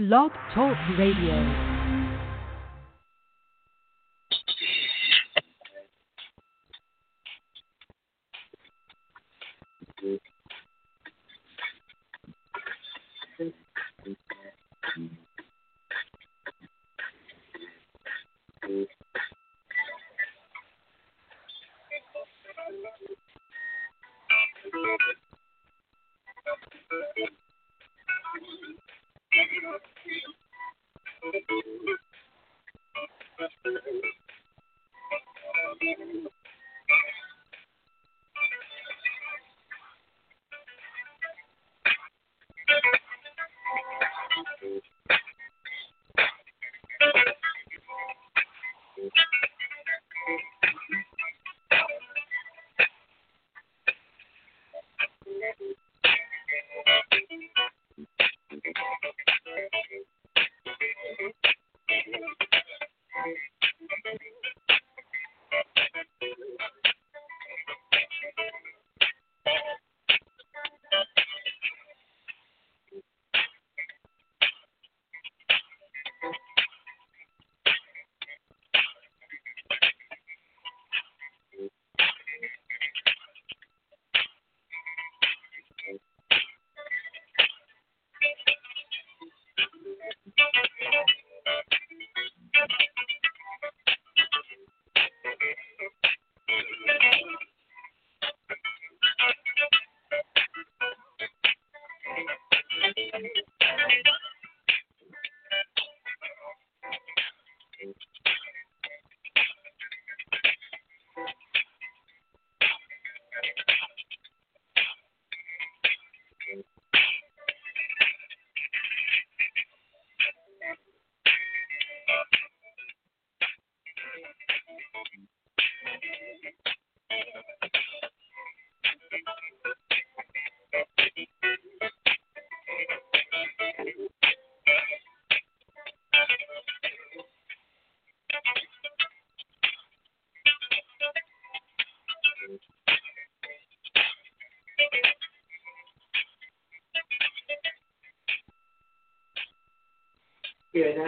Blog Talk Radio. Good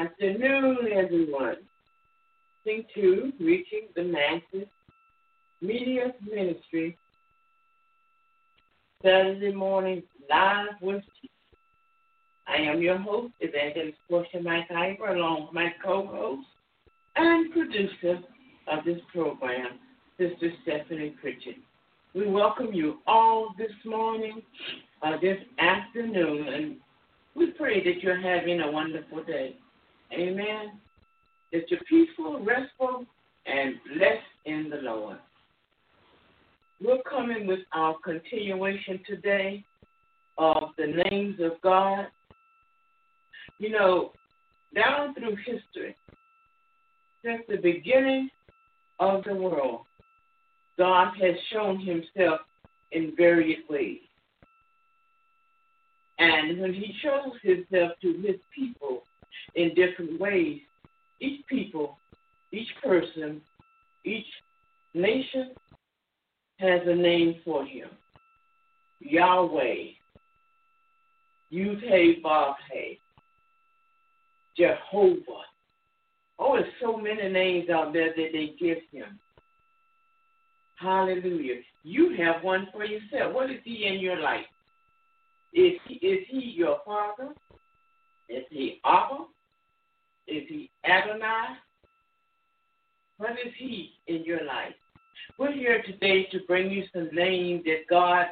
afternoon, everyone. Listening to Reaching the Masses Media Ministry Saturday morning live with. I am your host, Evangelist Portia Mike Ivor, along with my co-host and producer of this program, Sister Stephanie Pritchett. We welcome you all this morning, uh, this afternoon, and we pray that you're having a wonderful day. Amen. That you're peaceful, restful, and blessed in the Lord. We're coming with our continuation today of the names of God. You know, down through history, since the beginning of the world, God has shown himself in various ways. And when he shows himself to his people in different ways, each people, each person, each nation has a name for him. Yahweh, Yud-Heh, Jehovah. Oh, there's so many names out there that they give him. Hallelujah. You have one for yourself. What is he in your life? Is he, is he your father? Is he Abba? Is he Adonai? What is he in your life? We're here today to bring you some names that God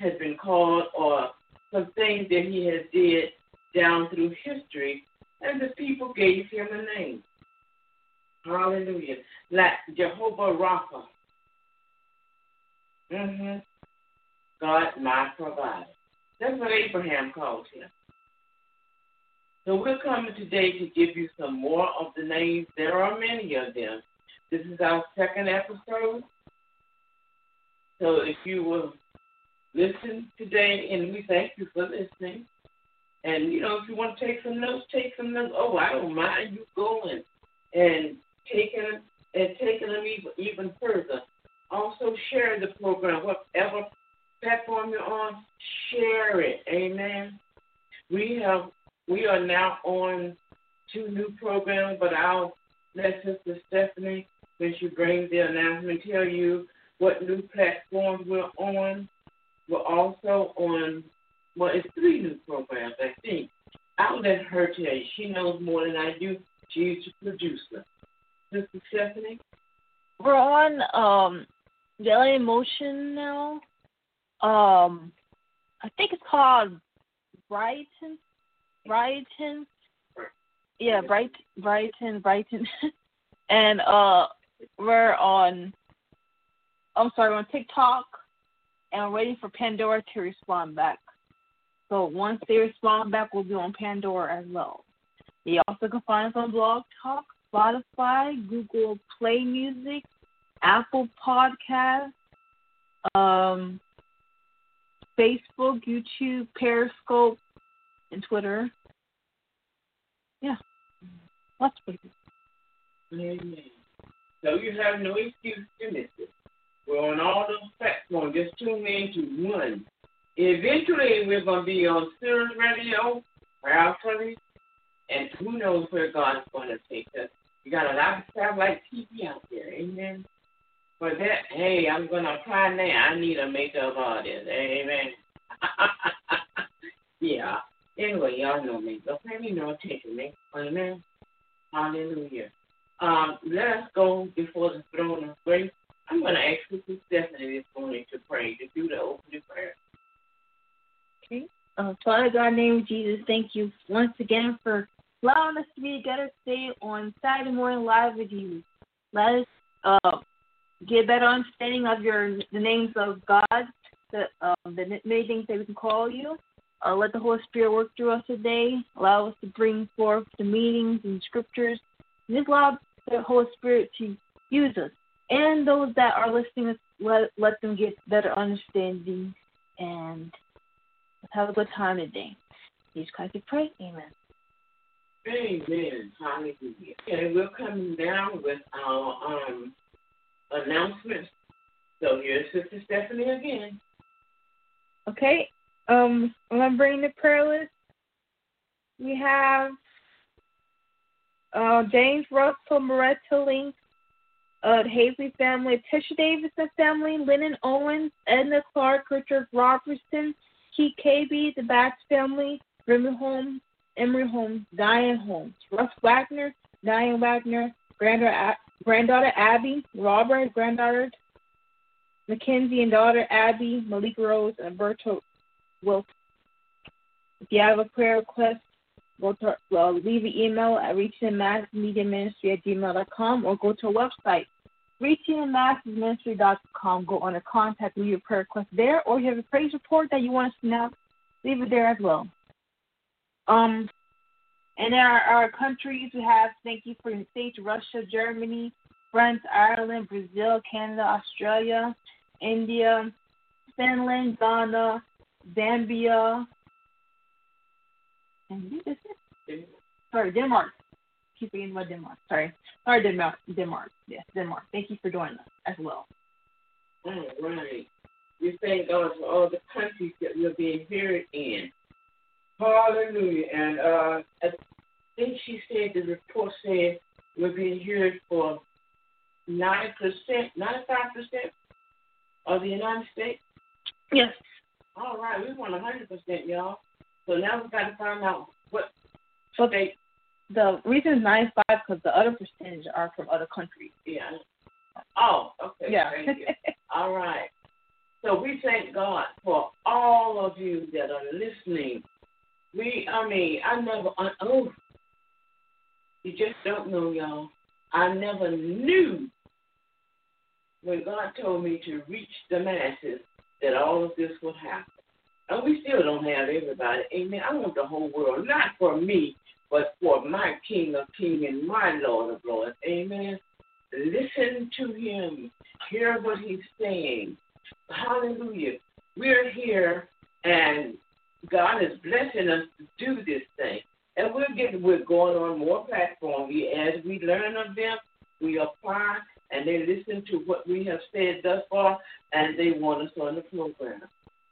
has been called or some things that he has did down through history, and the people gave him a name. Hallelujah. Like Jehovah Rapha. Mm-hmm. God, my provider. That's what Abraham called him. So we're coming today to give you some more of the names. There are many of them. This is our second episode. So if you will listen today, and we thank you for listening. And you know, if you want to take some notes, take some notes. Oh, I don't mind you going and taking and taking them even even further. Also, share the program, whatever platform you're on, share it. Amen. We have we are now on two new programs, but I'll let Sister Stephanie, when she brings the announcement, tell you what new platforms we're on. We're also on, well, it's three new programs, I think. I'll let her tell you. She knows more than I do. She's the producer. Sister Stephanie? We're on um, Daily Motion now. Um, I think it's called Brighton Brighton. Yeah, Bright Brighton, Brighton. and uh we're on I'm sorry, we're on TikTok and we're waiting for Pandora to respond back. So once they respond back we'll be on Pandora as well. You also can find us on Blog Talk, Spotify, Google Play Music, Apple Podcasts, um, Facebook, YouTube, Periscope, and Twitter. Yeah, lots of places. Amen. So you have no excuse to miss it. We're on all those platforms. Just tune in to one. Eventually, we're going to be on Sirius Radio, prayerfully, and who knows where God's going to take us. We got a lot of satellite TV out there, amen. But that, hey, I'm going to apply now. I need a makeup artist, amen. yeah. Anyway, y'all know me. Don't pay me no attention, man. Amen. Hallelujah. Um, let us go before the throne of grace. I'm going to ask Sister Stephanie this morning to pray, to do the opening prayer. Okay. Uh, Father God, name of Jesus, thank you once again for allowing us to be together today on Saturday morning live with you. Let us uh, get better understanding of your the names of God, the, uh, the many things that we can call you. Uh, let the Holy Spirit work through us today. Allow us to bring forth the meanings and scriptures. And just allow the Holy Spirit to use us. And those that are listening, let, let them get better understanding and have a good time today. Jesus Christ, we pray. Amen. Amen. Hallelujah. Okay, we're coming down with our um, announcements. So here's Sister Stephanie again. Okay, um, I'm bring the prayer list. We have uh, James Russell, Moretta Link, uh, Hazley family, Tisha Davidson family, Lennon Owens, Edna Clark, Richard Robertson, Keith KB, the Bax family, Remy Holmes, Emery Holmes, Diane Holmes, Russ Wagner, Diane Wagner, granddaughter, granddaughter Abby, Robert, granddaughter Mackenzie and daughter Abby, Malik Rose, and Berto Wilson. If you have a prayer request, go to well, leave an email at reachingmassmediaministry at gmail.com or go to our website, reachingmassministry.com. Go on a contact, leave your prayer request there, or you have a praise report that you want us to know, leave it there as well. Um, and in our, our countries, we have thank you for the states Russia, Germany, France, Ireland, Brazil, Canada, Australia, India, Finland, Ghana, Zambia, and this is sorry, Denmark. Keep forgetting about Denmark. Sorry. Sorry, Denmark. Denmark. Yes, Denmark. Thank you for joining us as well. All right. We thank God for all the countries that we're being heard in. Hallelujah. And uh, I think she said the report said we're being heard for 9%, 95% of the United States. Yes. All right, we want 100%, y'all. So now we've got to find out what So state. the reason is 95 because the other percentage are from other countries. Yeah. Oh, okay. Yeah. Thank you. All right. So we thank God for all of you that are listening. We, I mean, I never, I, oh, you just don't know, y'all. I never knew when God told me to reach the masses that all of this would happen. And we still don't have everybody. Amen. I want the whole world, not for me, but for my King of Kings and my Lord of Lords. Amen. Listen to him. Hear what he's saying. Hallelujah. We're here and God is blessing us to do this thing. And we're getting we're going on more platforms. As we learn of them, we apply and they listen to what we have said thus far and they want us on the program.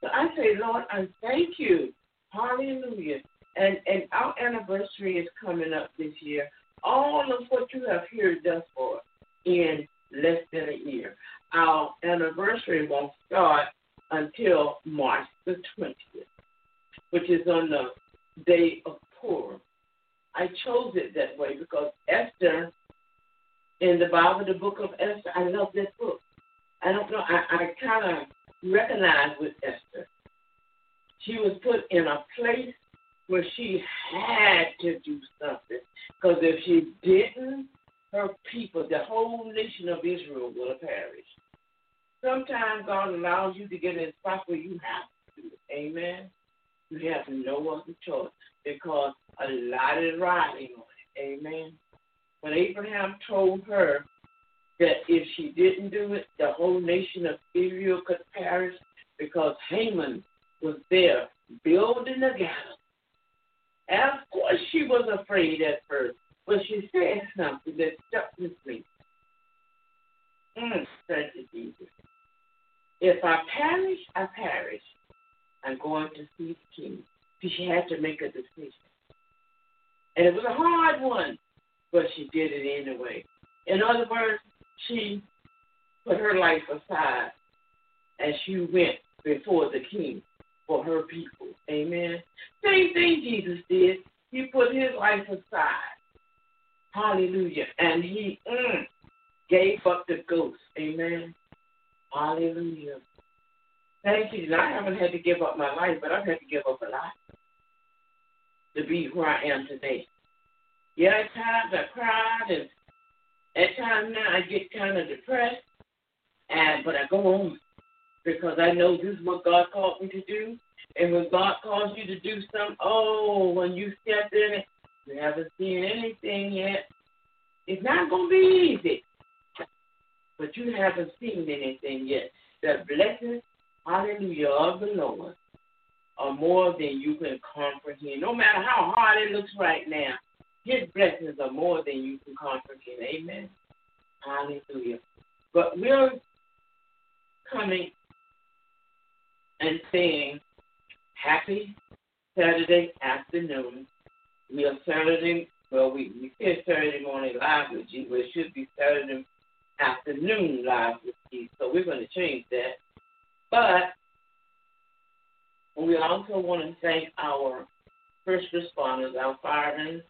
So I say, Lord, I thank you. Hallelujah. And and our anniversary is coming up this year. All of what you have heard thus far in less than a year. Our anniversary won't start until March the 20th, which is on the day of Purim. I chose it that way because Esther, in the Bible, the book of Esther, I love that book. I don't know, I, I kind of recognize with Esther. She was put in a place where she had to do something. Because if she didn't, her people, the whole nation of Israel will have perished. Sometimes God allows you to get in a spot where you have to. Amen. You have no other choice because a lot is riding on it. Amen. When Abraham told her that if she didn't do it, the whole nation of Israel could perish because Haman was there building a gallows. And of course she was afraid at first, but she said something that stuck with me. Mm, thank Jesus. If I perish, I perish. I'm going to see the king. She had to make a decision. And it was a hard one, but she did it anyway. In other words, she put her life aside and she went before the king for her people. Amen. Same thing Jesus did. He put his life aside. Hallelujah. And he mm, gave up the ghost. Amen. Hallelujah. Thank you. I haven't had to give up my life, but I've had to give up a lot to be where I am today. Yeah, at times I cried, and at times now I get kind of depressed, and but I go on because I know this is what God called me to do. And when God calls you to do something, oh, when you step in it, you haven't seen anything yet. It's not going to be easy but you haven't seen anything yet. The blessings, hallelujah, of the Lord are more than you can comprehend. No matter how hard it looks right now, His blessings are more than you can comprehend. Amen. Hallelujah. But we're coming and saying happy Saturday afternoon. We are Saturday, well, we, we said Saturday morning live with you, but it should be Saturday afternoon live with you. So we're going to change that. But we also want to thank our first responders, our firemen,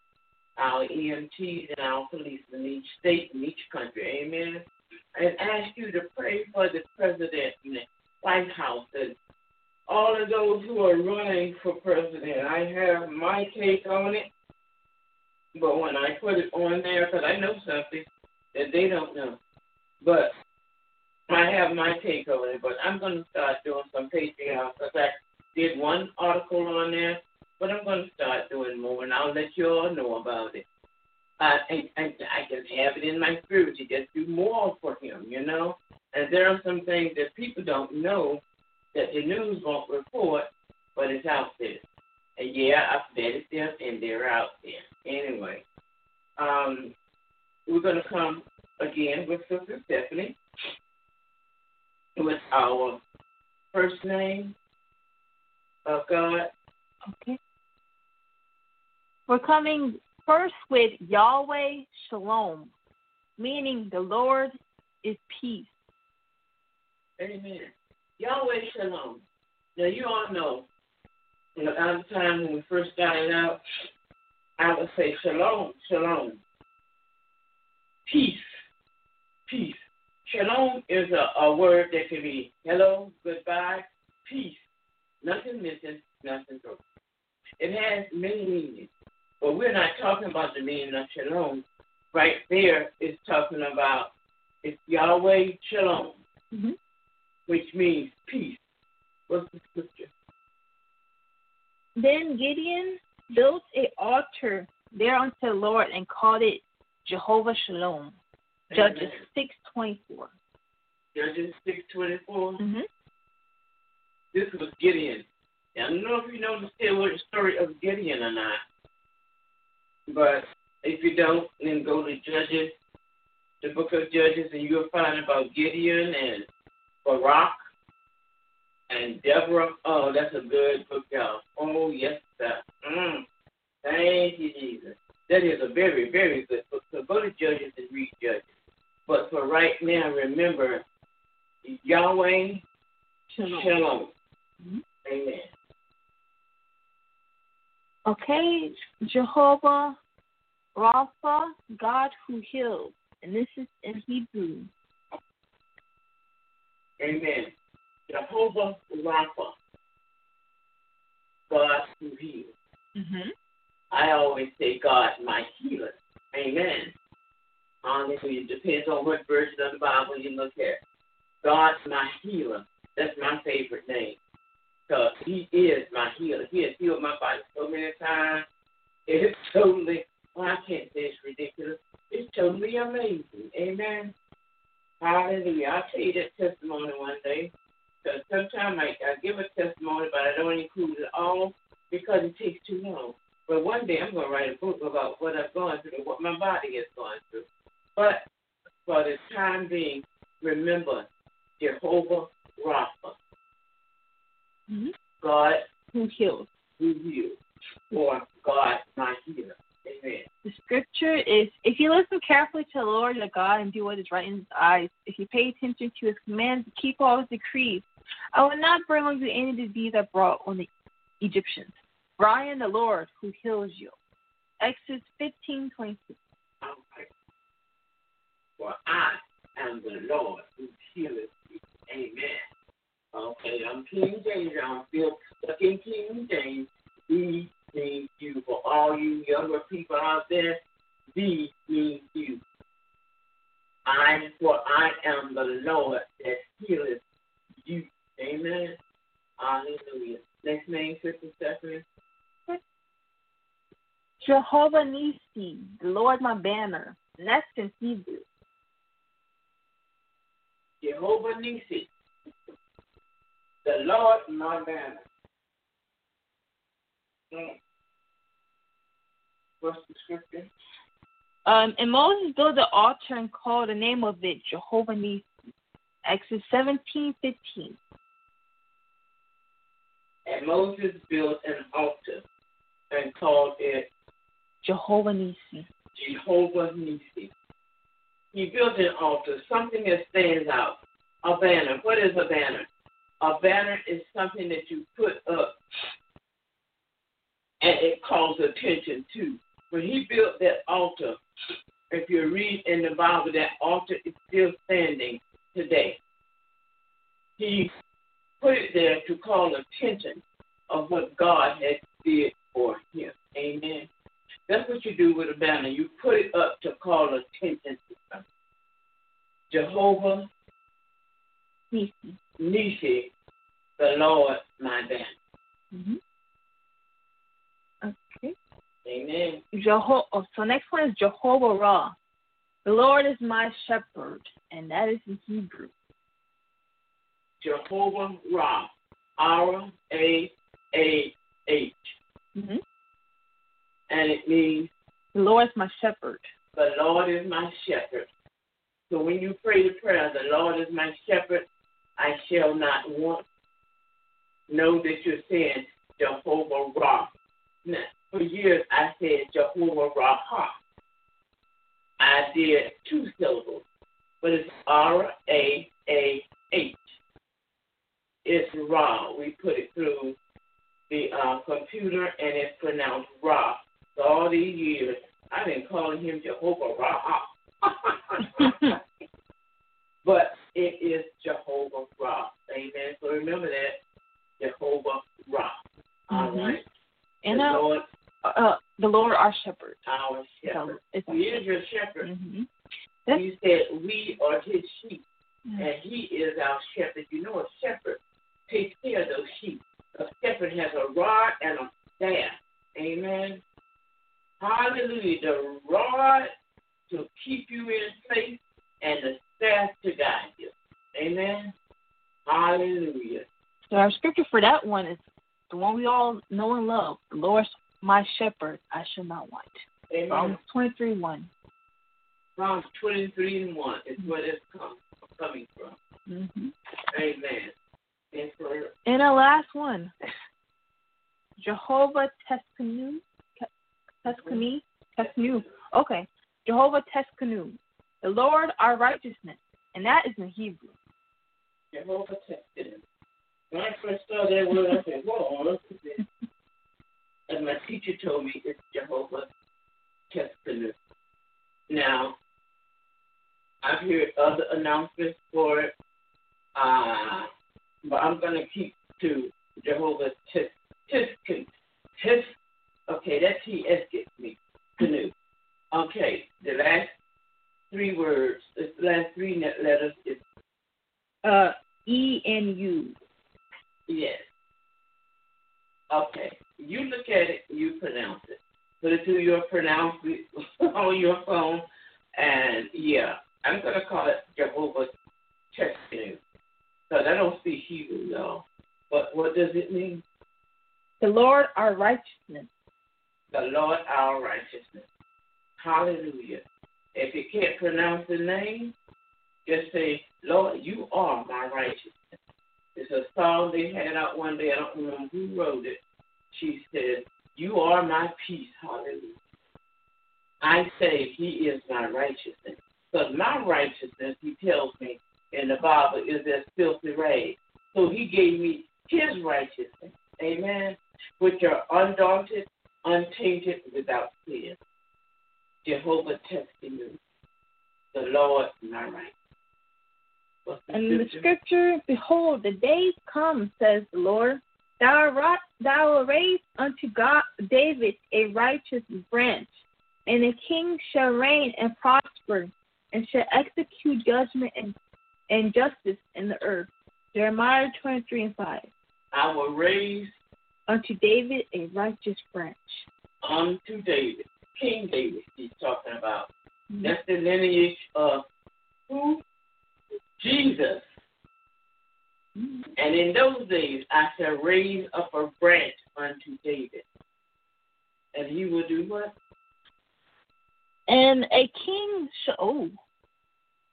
our EMTs, and our police in each state and each country. Amen. And ask you to pray for the president and the White House and all of those who are running for president. I have my take on it, but when I put it on there, because I know something that they don't know, but I have my take on it. But I'm going to start doing some Patreon because I did one article on there, but I'm going to start doing more, and I'll let you all know about it. Uh, and, and I can have it in my spirit to just do more for him, you know. And there are some things that people don't know that the news won't report, but it's out there. And yeah, I've vetted them, and they're out there. Anyway, um, we're going to come again with Sister Stephanie with our first name of God. Okay. We're coming first with Yahweh Shalom, meaning the Lord is peace. Amen. Yahweh Shalom. Now, you all know, you know, at the time when we first started out, I would say Shalom, Shalom. Peace peace. Shalom is a, a word that can be hello, goodbye, peace. Nothing missing, nothing broken. It has many meanings, but we're not talking about the meaning of shalom. Right there is talking about it's Yahweh Shalom, mm-hmm. which means peace. What's the scripture? Then Gideon built a altar there unto the Lord and called it Jehovah Shalom. Judges Amen. six twenty four. Judges six twenty four. Mm-hmm. This was Gideon. I don't know if you know the story of Gideon or not, but if you don't, then go to Judges, the book of Judges, and you'll find about Gideon and Barak and Deborah. Oh, that's a good book, y'all. Oh, yes, sir. Mm. Thank you, Jesus. That is a very, very good book. So go to Judges and read Judges. But for right now, remember Yahweh Shalom. Shalom. Mhm. Amen. Okay, Jehovah Rapha, God who heals. And this is in Hebrew. Amen. Jehovah Rapha, God who heals. Mm-hmm. I always say God my healer. Amen. Hallelujah. Depends on what version of the Bible you look at. God my healer. That's my favorite name. Because he is my healer. He has healed my body so many times. It's totally, well, I can't say it's ridiculous. It's totally amazing. Amen. Hallelujah. I'll tell you that testimony one day. Because sometimes I, I give a testimony, but I don't include it all because it takes too long. But one day I'm going to write a book about what I've gone through, what my body has gone through. But for the time being, remember Jehovah Rapha, Mm-hmm. God Who heals. who heals, or God my healer. Amen. The scripture is if you listen carefully to the Lord your God and do what is right in his eyes, if you pay attention to his commands and keep all his decrees, I will not bring on you any disease I brought on the Egyptians. Am the Lord who heals you. Exodus fifteen twenty six. Right. For I am the Lord who healeth thee. Amen. Okay, I'm King James. I'm still stuck in King James. Thee means you. For all you younger people out there, thee means you. I, for I am the Lord that healeth you. Amen. Hallelujah. Next name, Sister Stephanie. Jehovah Nisi, the Lord my banner. And that's in Hebrew. Jehovah Nisi, the Lord my banner. Mm. What's the scripture? Um, and Moses built the altar and called the name of it Jehovah Nisi. Exodus seventeen fifteen. And Moses built an altar and called it Jehovah Nisi. Jehovah Nisi. He built an altar, something that stands out. A banner. What is a banner? A banner is something that you put up and it calls attention to. When he built that altar, if you read in the Bible, that altar is still standing today. He put it there to call attention of what God had did for him. Amen. That's what you do with a banner. You put it up to call attention to something. Jehovah Nisi. Nisi, the Lord my banner. Mm-hmm. Okay. Amen. Jeho- oh, so next one is Jehovah Ra. The Lord is my shepherd, and that is in Hebrew. Jehovah Ra. R A A H. Mm-hmm. And it means The Lord is my shepherd. the Lord is my shepherd. So when you pray the prayer, the Lord is my shepherd, I shall not want. Know that you're saying Jehovah Ra. Now, for years I said Jehovah Raha. I did two syllables, but it's R A A H. It's Ra. We put it through the uh, computer and it's pronounced Ra. So all these years I've been calling him Jehovah Ra. but it is Jehovah Ra. Amen. So remember that Jehovah Ra. All Mhm. right. And the uh, Lord, uh, the Lord our shepherd. our shepherd. It's He is your shepherd. Mm-hmm. He said we are his sheep, Mm-hmm. and he is our shepherd. You know, a shepherd takes care of those sheep. A shepherd has a rod and a staff. Amen. Hallelujah. The rod to keep you in place and the staff to guide you. Amen. Hallelujah. So our scripture for that one is the one we all know and love. The Lord's my shepherd, I shall not want. Amen. Psalms 23 1. Psalms 23 and 1 is where it's come, coming from. Mm-hmm. Amen. And for And our last one Jehovah Teskanu. Teskanu? Teskanu. Okay. Jehovah Teskanu. The Lord our righteousness. And that is in Hebrew. Jehovah him. When I first saw that word, I said, whoa, this. And my teacher told me it's Jehovah Testament. Now, I've heard other announcements for it, uh, but I'm going to keep to Jehovah Tis, Tiskin. Tis, okay, that TS gets me. Canoe. Okay, the last three words, the last three net letters is Uh, E N U. Yes. Okay. You look at it, you pronounce it. Put it to your pronounce it on your phone, and yeah, I'm gonna call it Jehovah Teskenu. Because I don't speak Hebrew, y'all. But what does it mean? The Lord our righteousness. The Lord our righteousness. Hallelujah. If you can't pronounce the name, just say, Lord, you are my righteousness. It's a song they had out one day. I don't remember who wrote it. She said, You are my peace. Hallelujah. I say he is my righteousness. Because my righteousness, he tells me in the Bible, is as filthy rags. So he gave me his righteousness. Amen. Which are undaunted, untainted, without sin. Jehovah testing you. The Lord my right. And the scripture? behold, the days come, says the Lord. Thou, ri- thou will raise unto God David a righteous branch, and a king shall reign and prosper, and shall execute judgment and, and justice in the earth. Jeremiah 23 and 5. I will raise Unto David a righteous branch. unto David, King David, he's talking about. Mhm. That's the lineage of who? Jesus. And in those days I shall raise up a branch unto David. And he will do what? And a king shall. Oh,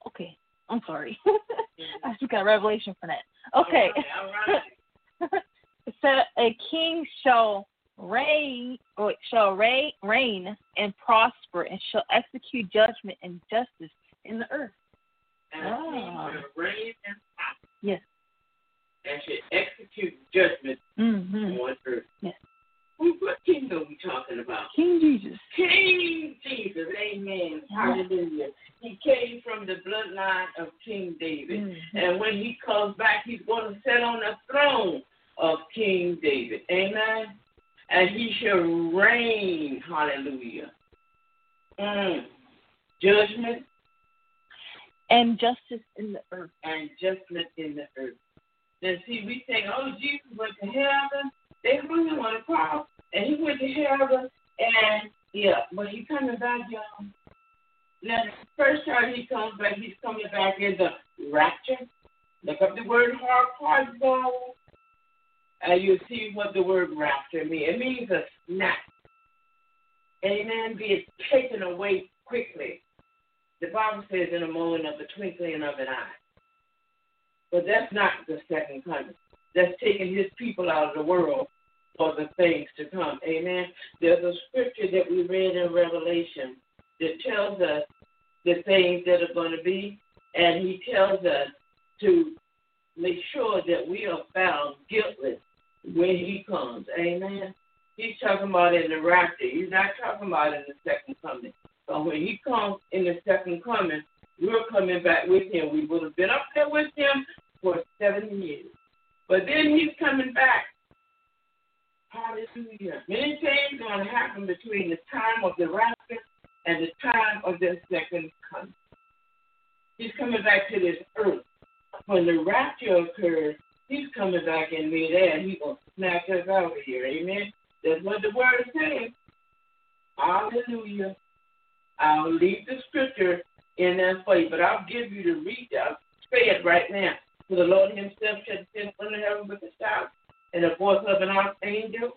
okay. I'm sorry. I just got revelation for that. Okay. All right, all right. it said a king shall reign or shall reign, reign and prosper and shall execute judgment and justice in the earth. And a Ah. reign and Yes. and shall execute judgment Mm-hmm. on earth. Yes. Who, what kingdom are we talking about? King Jesus. King Jesus, amen. Hallelujah. He came from the bloodline of King David. Mhm. And when he comes back, he's going to sit on the throne of King David. Amen. And he shall reign. Hallelujah. Mm. Judgment And justice in the earth. and justice in the earth. Then see, we think, oh, Jesus went to heaven. They hung him on a cross, and he went to heaven, and yeah, but he coming back, y'all. Now, the first time he comes back, he's coming back in the rapture. Look up the word hard part, go, and you see what the word rapture means. It means a snap. Amen. Being taken away quickly. The Bible says in a moment of the twinkling of an eye. But that's not the second coming. That's taking his people out of the world for the things to come. Amen. There's a scripture that we read in Revelation that tells us the things that are going to be, and he tells us to make sure that we are found guiltless when he comes. Amen. He's talking about in the rapture. He's not talking about in the second coming. So when he comes in the second coming, we're coming back with him. We would have been up there with him for seven years. But then he's coming back. Hallelujah. Many things are going to happen between the time of the rapture and the time of the second coming. He's coming back to this earth. When the rapture occurs, he's coming back in midair and he's going to snatch us out of here. Amen. That's what the word says. Hallelujah. I'll leave the scripture in there for you, but I'll give you the read. I'll say it right now. For the Lord himself shall descend from the heaven with a shout, and the voice of an archangel,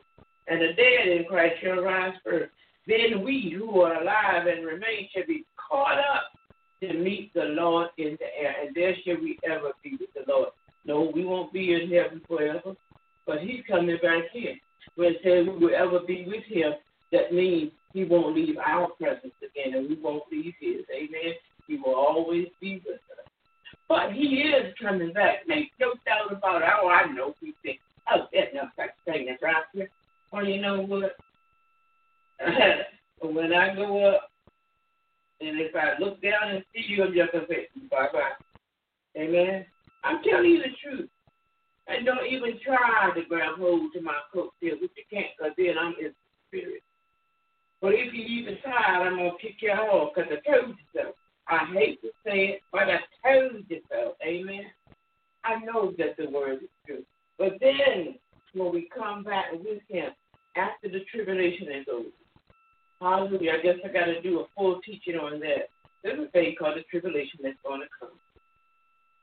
and the dead in Christ shall rise first. Then we who are alive and remain shall be caught up to meet the Lord in the air, and there shall we ever be with the Lord. No, we won't be in heaven forever, but He's coming back here. When it says we will ever be with Him, that means He won't leave our presence again, and we won't leave His. Amen. He will always be with us. But He is coming back. Make no doubt about it. Oh, I know He think, oh, that's no such thing as right. Well, you know what? when I go up, and if I look down and see you, I'm just going to say, bye bye. Amen. I'm telling you the truth. And don't even try to grab hold to my coat coattail, which you can't, because then I'm in the spirit. But if you even try, I'm to kick you off, because I told you so. I hate to say it, but I told you so. Amen. I know that the word is true. But then, when we come back with him, after the tribulation is over, hallelujah, I guess I got to do a full teaching on that. There's a thing called the tribulation that's going to come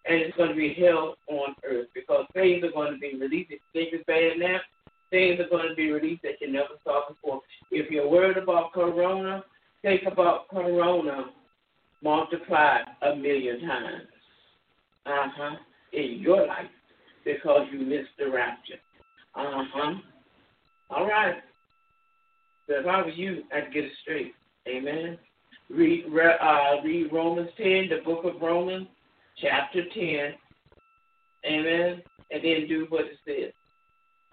and it's going to be hell on earth because things are going to be released. Things are bad now, things are going to be released that you never saw before. If you're worried about Corona, think about Corona multiplied a million times. Uh huh. In your life because you missed the rapture. Uh huh. All right. So if I were you, I'd get it straight. Amen. Read, uh, read Romans 10, the book of Romans chapter 10. Amen. And then do what it says.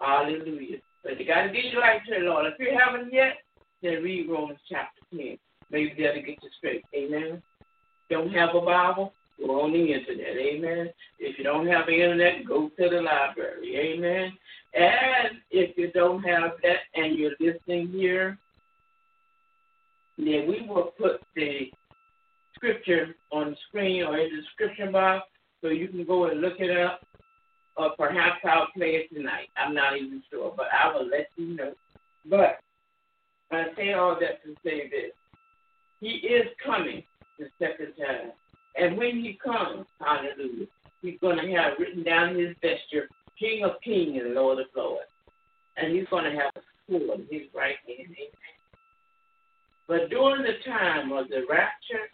Hallelujah. But you got to get your life to the Lord. If you haven't yet, then read Romans chapter 10. Maybe that'll get you straight. Amen. Don't have a Bible? Go on the internet. Amen. If you don't have the internet, go to the library. Amen. And if you don't have that and you're listening here, then we will put the scripture on the screen or in the description box so you can go and look it up. Or perhaps I'll play it tonight. I'm not even sure, but I will let you know. But I say all that to say this. He is coming the second time. And when he comes, hallelujah, he's going to have written down his vesture, King of Kings and Lord of Lords. And he's going to have a sword in his right hand. Amen. But during the time of the rapture,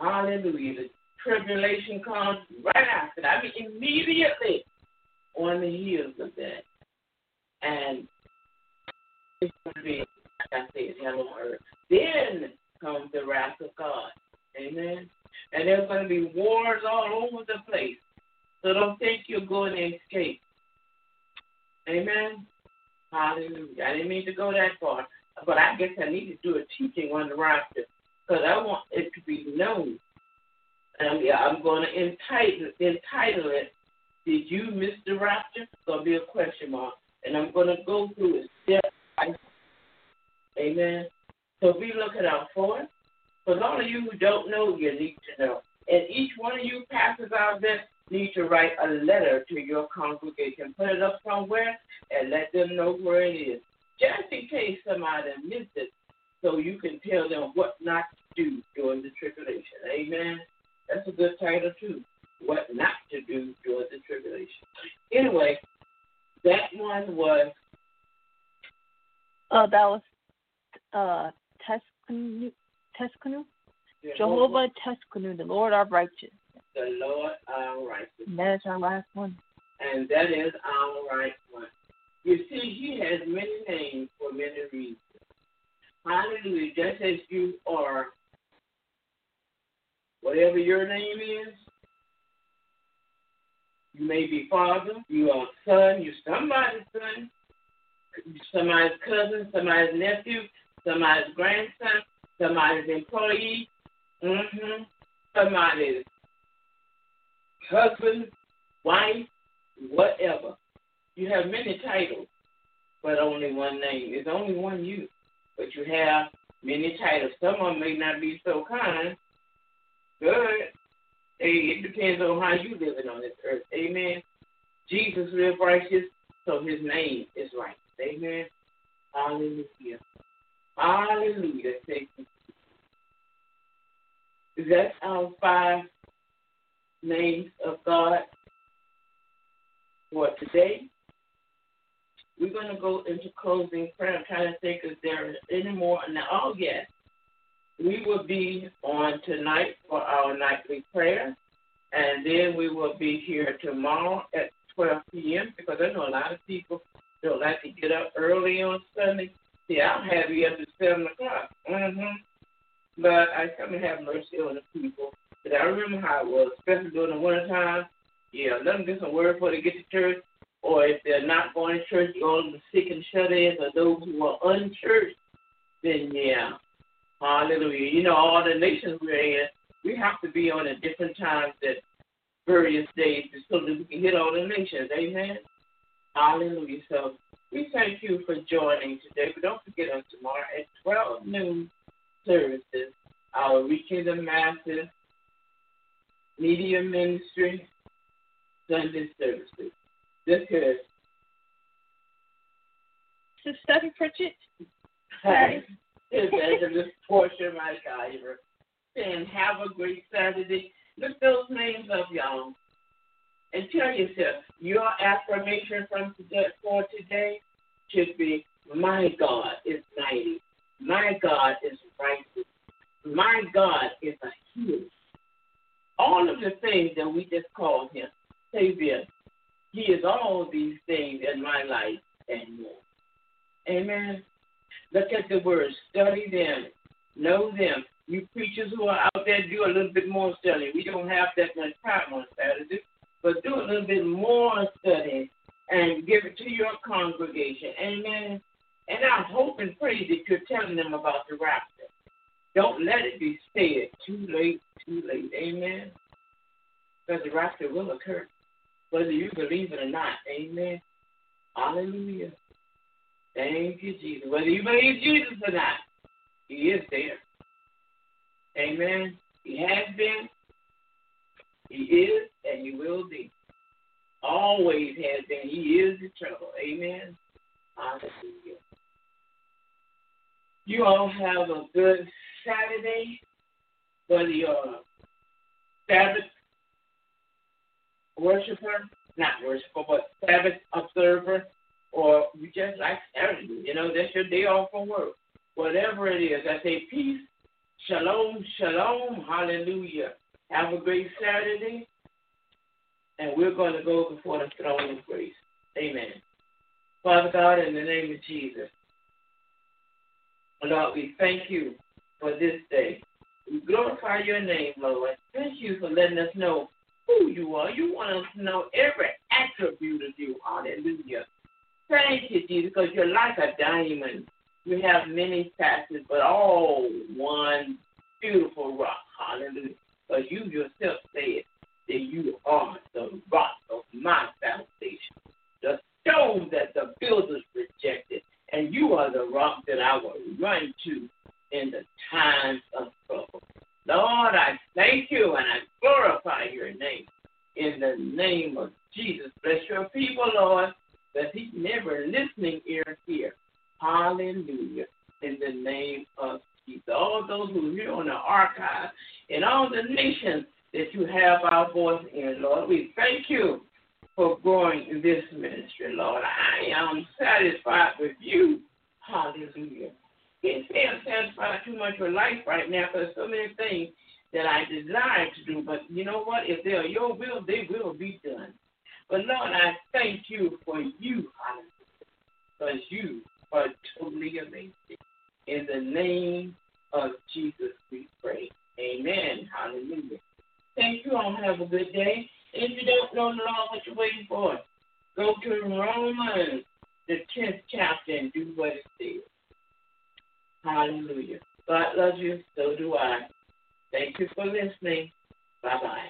Hallelujah. The tribulation comes right after that. I mean, immediately on the heels of that. And it's going to be, like I said, hell on earth. Then comes the wrath of God. Amen. And there's going to be wars all over the place. So don't think you're going to escape. Amen. Hallelujah. I didn't mean to go that far, but I guess I need to do a teaching on the rapture because I want it to be known. And yeah, I'm going to entitle, entitle it, Did You Miss the Rapture? It's going to be a question mark. And I'm going to go through it step by step. Amen. So be looking out for it. For those of you who don't know, you need to know. And each one of you pastors out there need to write a letter to your congregation. Put it up somewhere and let them know where it is. Just in case somebody missed it, so you can tell them what not to do during the tribulation. Amen. That's a good title too. What not to do during the tribulation. Anyway, that one was. Uh, that was uh Teskanu. Teskanu. Jehovah Teskanu, the Lord our righteous. The Lord our righteous. And that is our last one. And that is our right one. You see, He has many names for many reasons. Hallelujah. Just as you are, whatever your name is, you may be father, you are son, you're somebody's son, somebody's cousin, somebody's nephew, somebody's grandson, somebody's employee, mm-hmm, somebody's husband, wife, whatever. You have many titles, but only one name. It's only one you but you have many titles. Some of them may not be so kind. Good. Hey, it depends on how you living on this earth. Amen. Jesus lived righteous, so his name is right. Amen. Hallelujah. Hallelujah. Thank you. That's our five names of God for today. We're going to go into closing prayer. I'm trying to think if there is any more. Now, oh, yes. We will be on tonight for our nightly prayer. And then we will be here tomorrow at 12 p.m. because I know a lot of people don't like to get up early on Sunday. See, I'll have you up at 7 o'clock. Mm-hmm. But I come and have mercy on the people. But I remember how it was, especially during the winter time. Yeah, let them get some word before they get to church. Or if they're not going to church, all the sick and shut-ins or those who are unchurched, then yeah, hallelujah. You know, all the nations we're in, we have to be on at different times at various days so that we can hit all the nations. Amen. Hallelujah. So we thank you for joining today. But don't forget us tomorrow at 12 noon services, our Reaching the Masses Media Ministry Sunday services. This is Sister Pritchett. Hi. It's Evangelist Portia McIver. And have a great Saturday. Look those names up, y'all. And tell yourself, your affirmation from today, for today should be, my God is mighty. My God is righteous. My God is a healer. All of the things that we just called him, Savior, he is all these things in my life and more. Amen. Look at the words, study them, know them. You preachers who are out there, do a little bit more study. We don't have that much time on Saturday, but do a little bit more study and give it to your congregation. Amen. And I hope and pray that you're telling them about the rapture. Don't let it be said too late, too late. Amen. Because the rapture will occur, whether you believe it or not. Amen. Hallelujah. Thank you, Jesus. Whether you believe Jesus or not, He is there. Amen. He has been, He is, and He will be. Always has been. He is the eternal. Amen. Hallelujah. You all have a good Saturday, whether you're Sabbath worshiper, not worshiper, but Sabbath observer, or you just like Saturday. You know, that's your day off from work. Whatever it is, I say peace, shalom, shalom, hallelujah. Have a great Saturday, and we're going to go before the throne of grace. Amen. Father God, in the name of Jesus, Lord, we thank you for this day. We glorify your name, Lord. Thank you for letting us know who you are. You want us to know every attribute of you. Hallelujah. Thank you, Jesus, because you're like a diamond. You have many facets, but all one beautiful rock. Hallelujah. Because you yourself said that you are the rock of my foundation, the stone that the builders rejected, and you are the rock that I will run to in the times of trouble. Lord, I thank you and I glorify your name. In the name of Jesus, bless your people, Lord, that he never listening ear hear. Hallelujah. In the name of Jesus. All those who hear on the archive and all the nations that you have our voice in, Lord, we thank you for growing in this ministry, Lord. I am satisfied with you. Hallelujah. Can't say I'm satisfied too much with life right now because so many things that I desire to do. But you know what? If they are your will, they will be done. But Lord, I thank you for you, because you are totally amazing. In the name of Jesus, we pray. Amen. Hallelujah. Thank you all. Have a good day. If you don't know the law, what you're waiting for, go to Romans, the 10th chapter, and do what it says. Hallelujah. God loves you, so do I. Thank you for listening. Bye bye.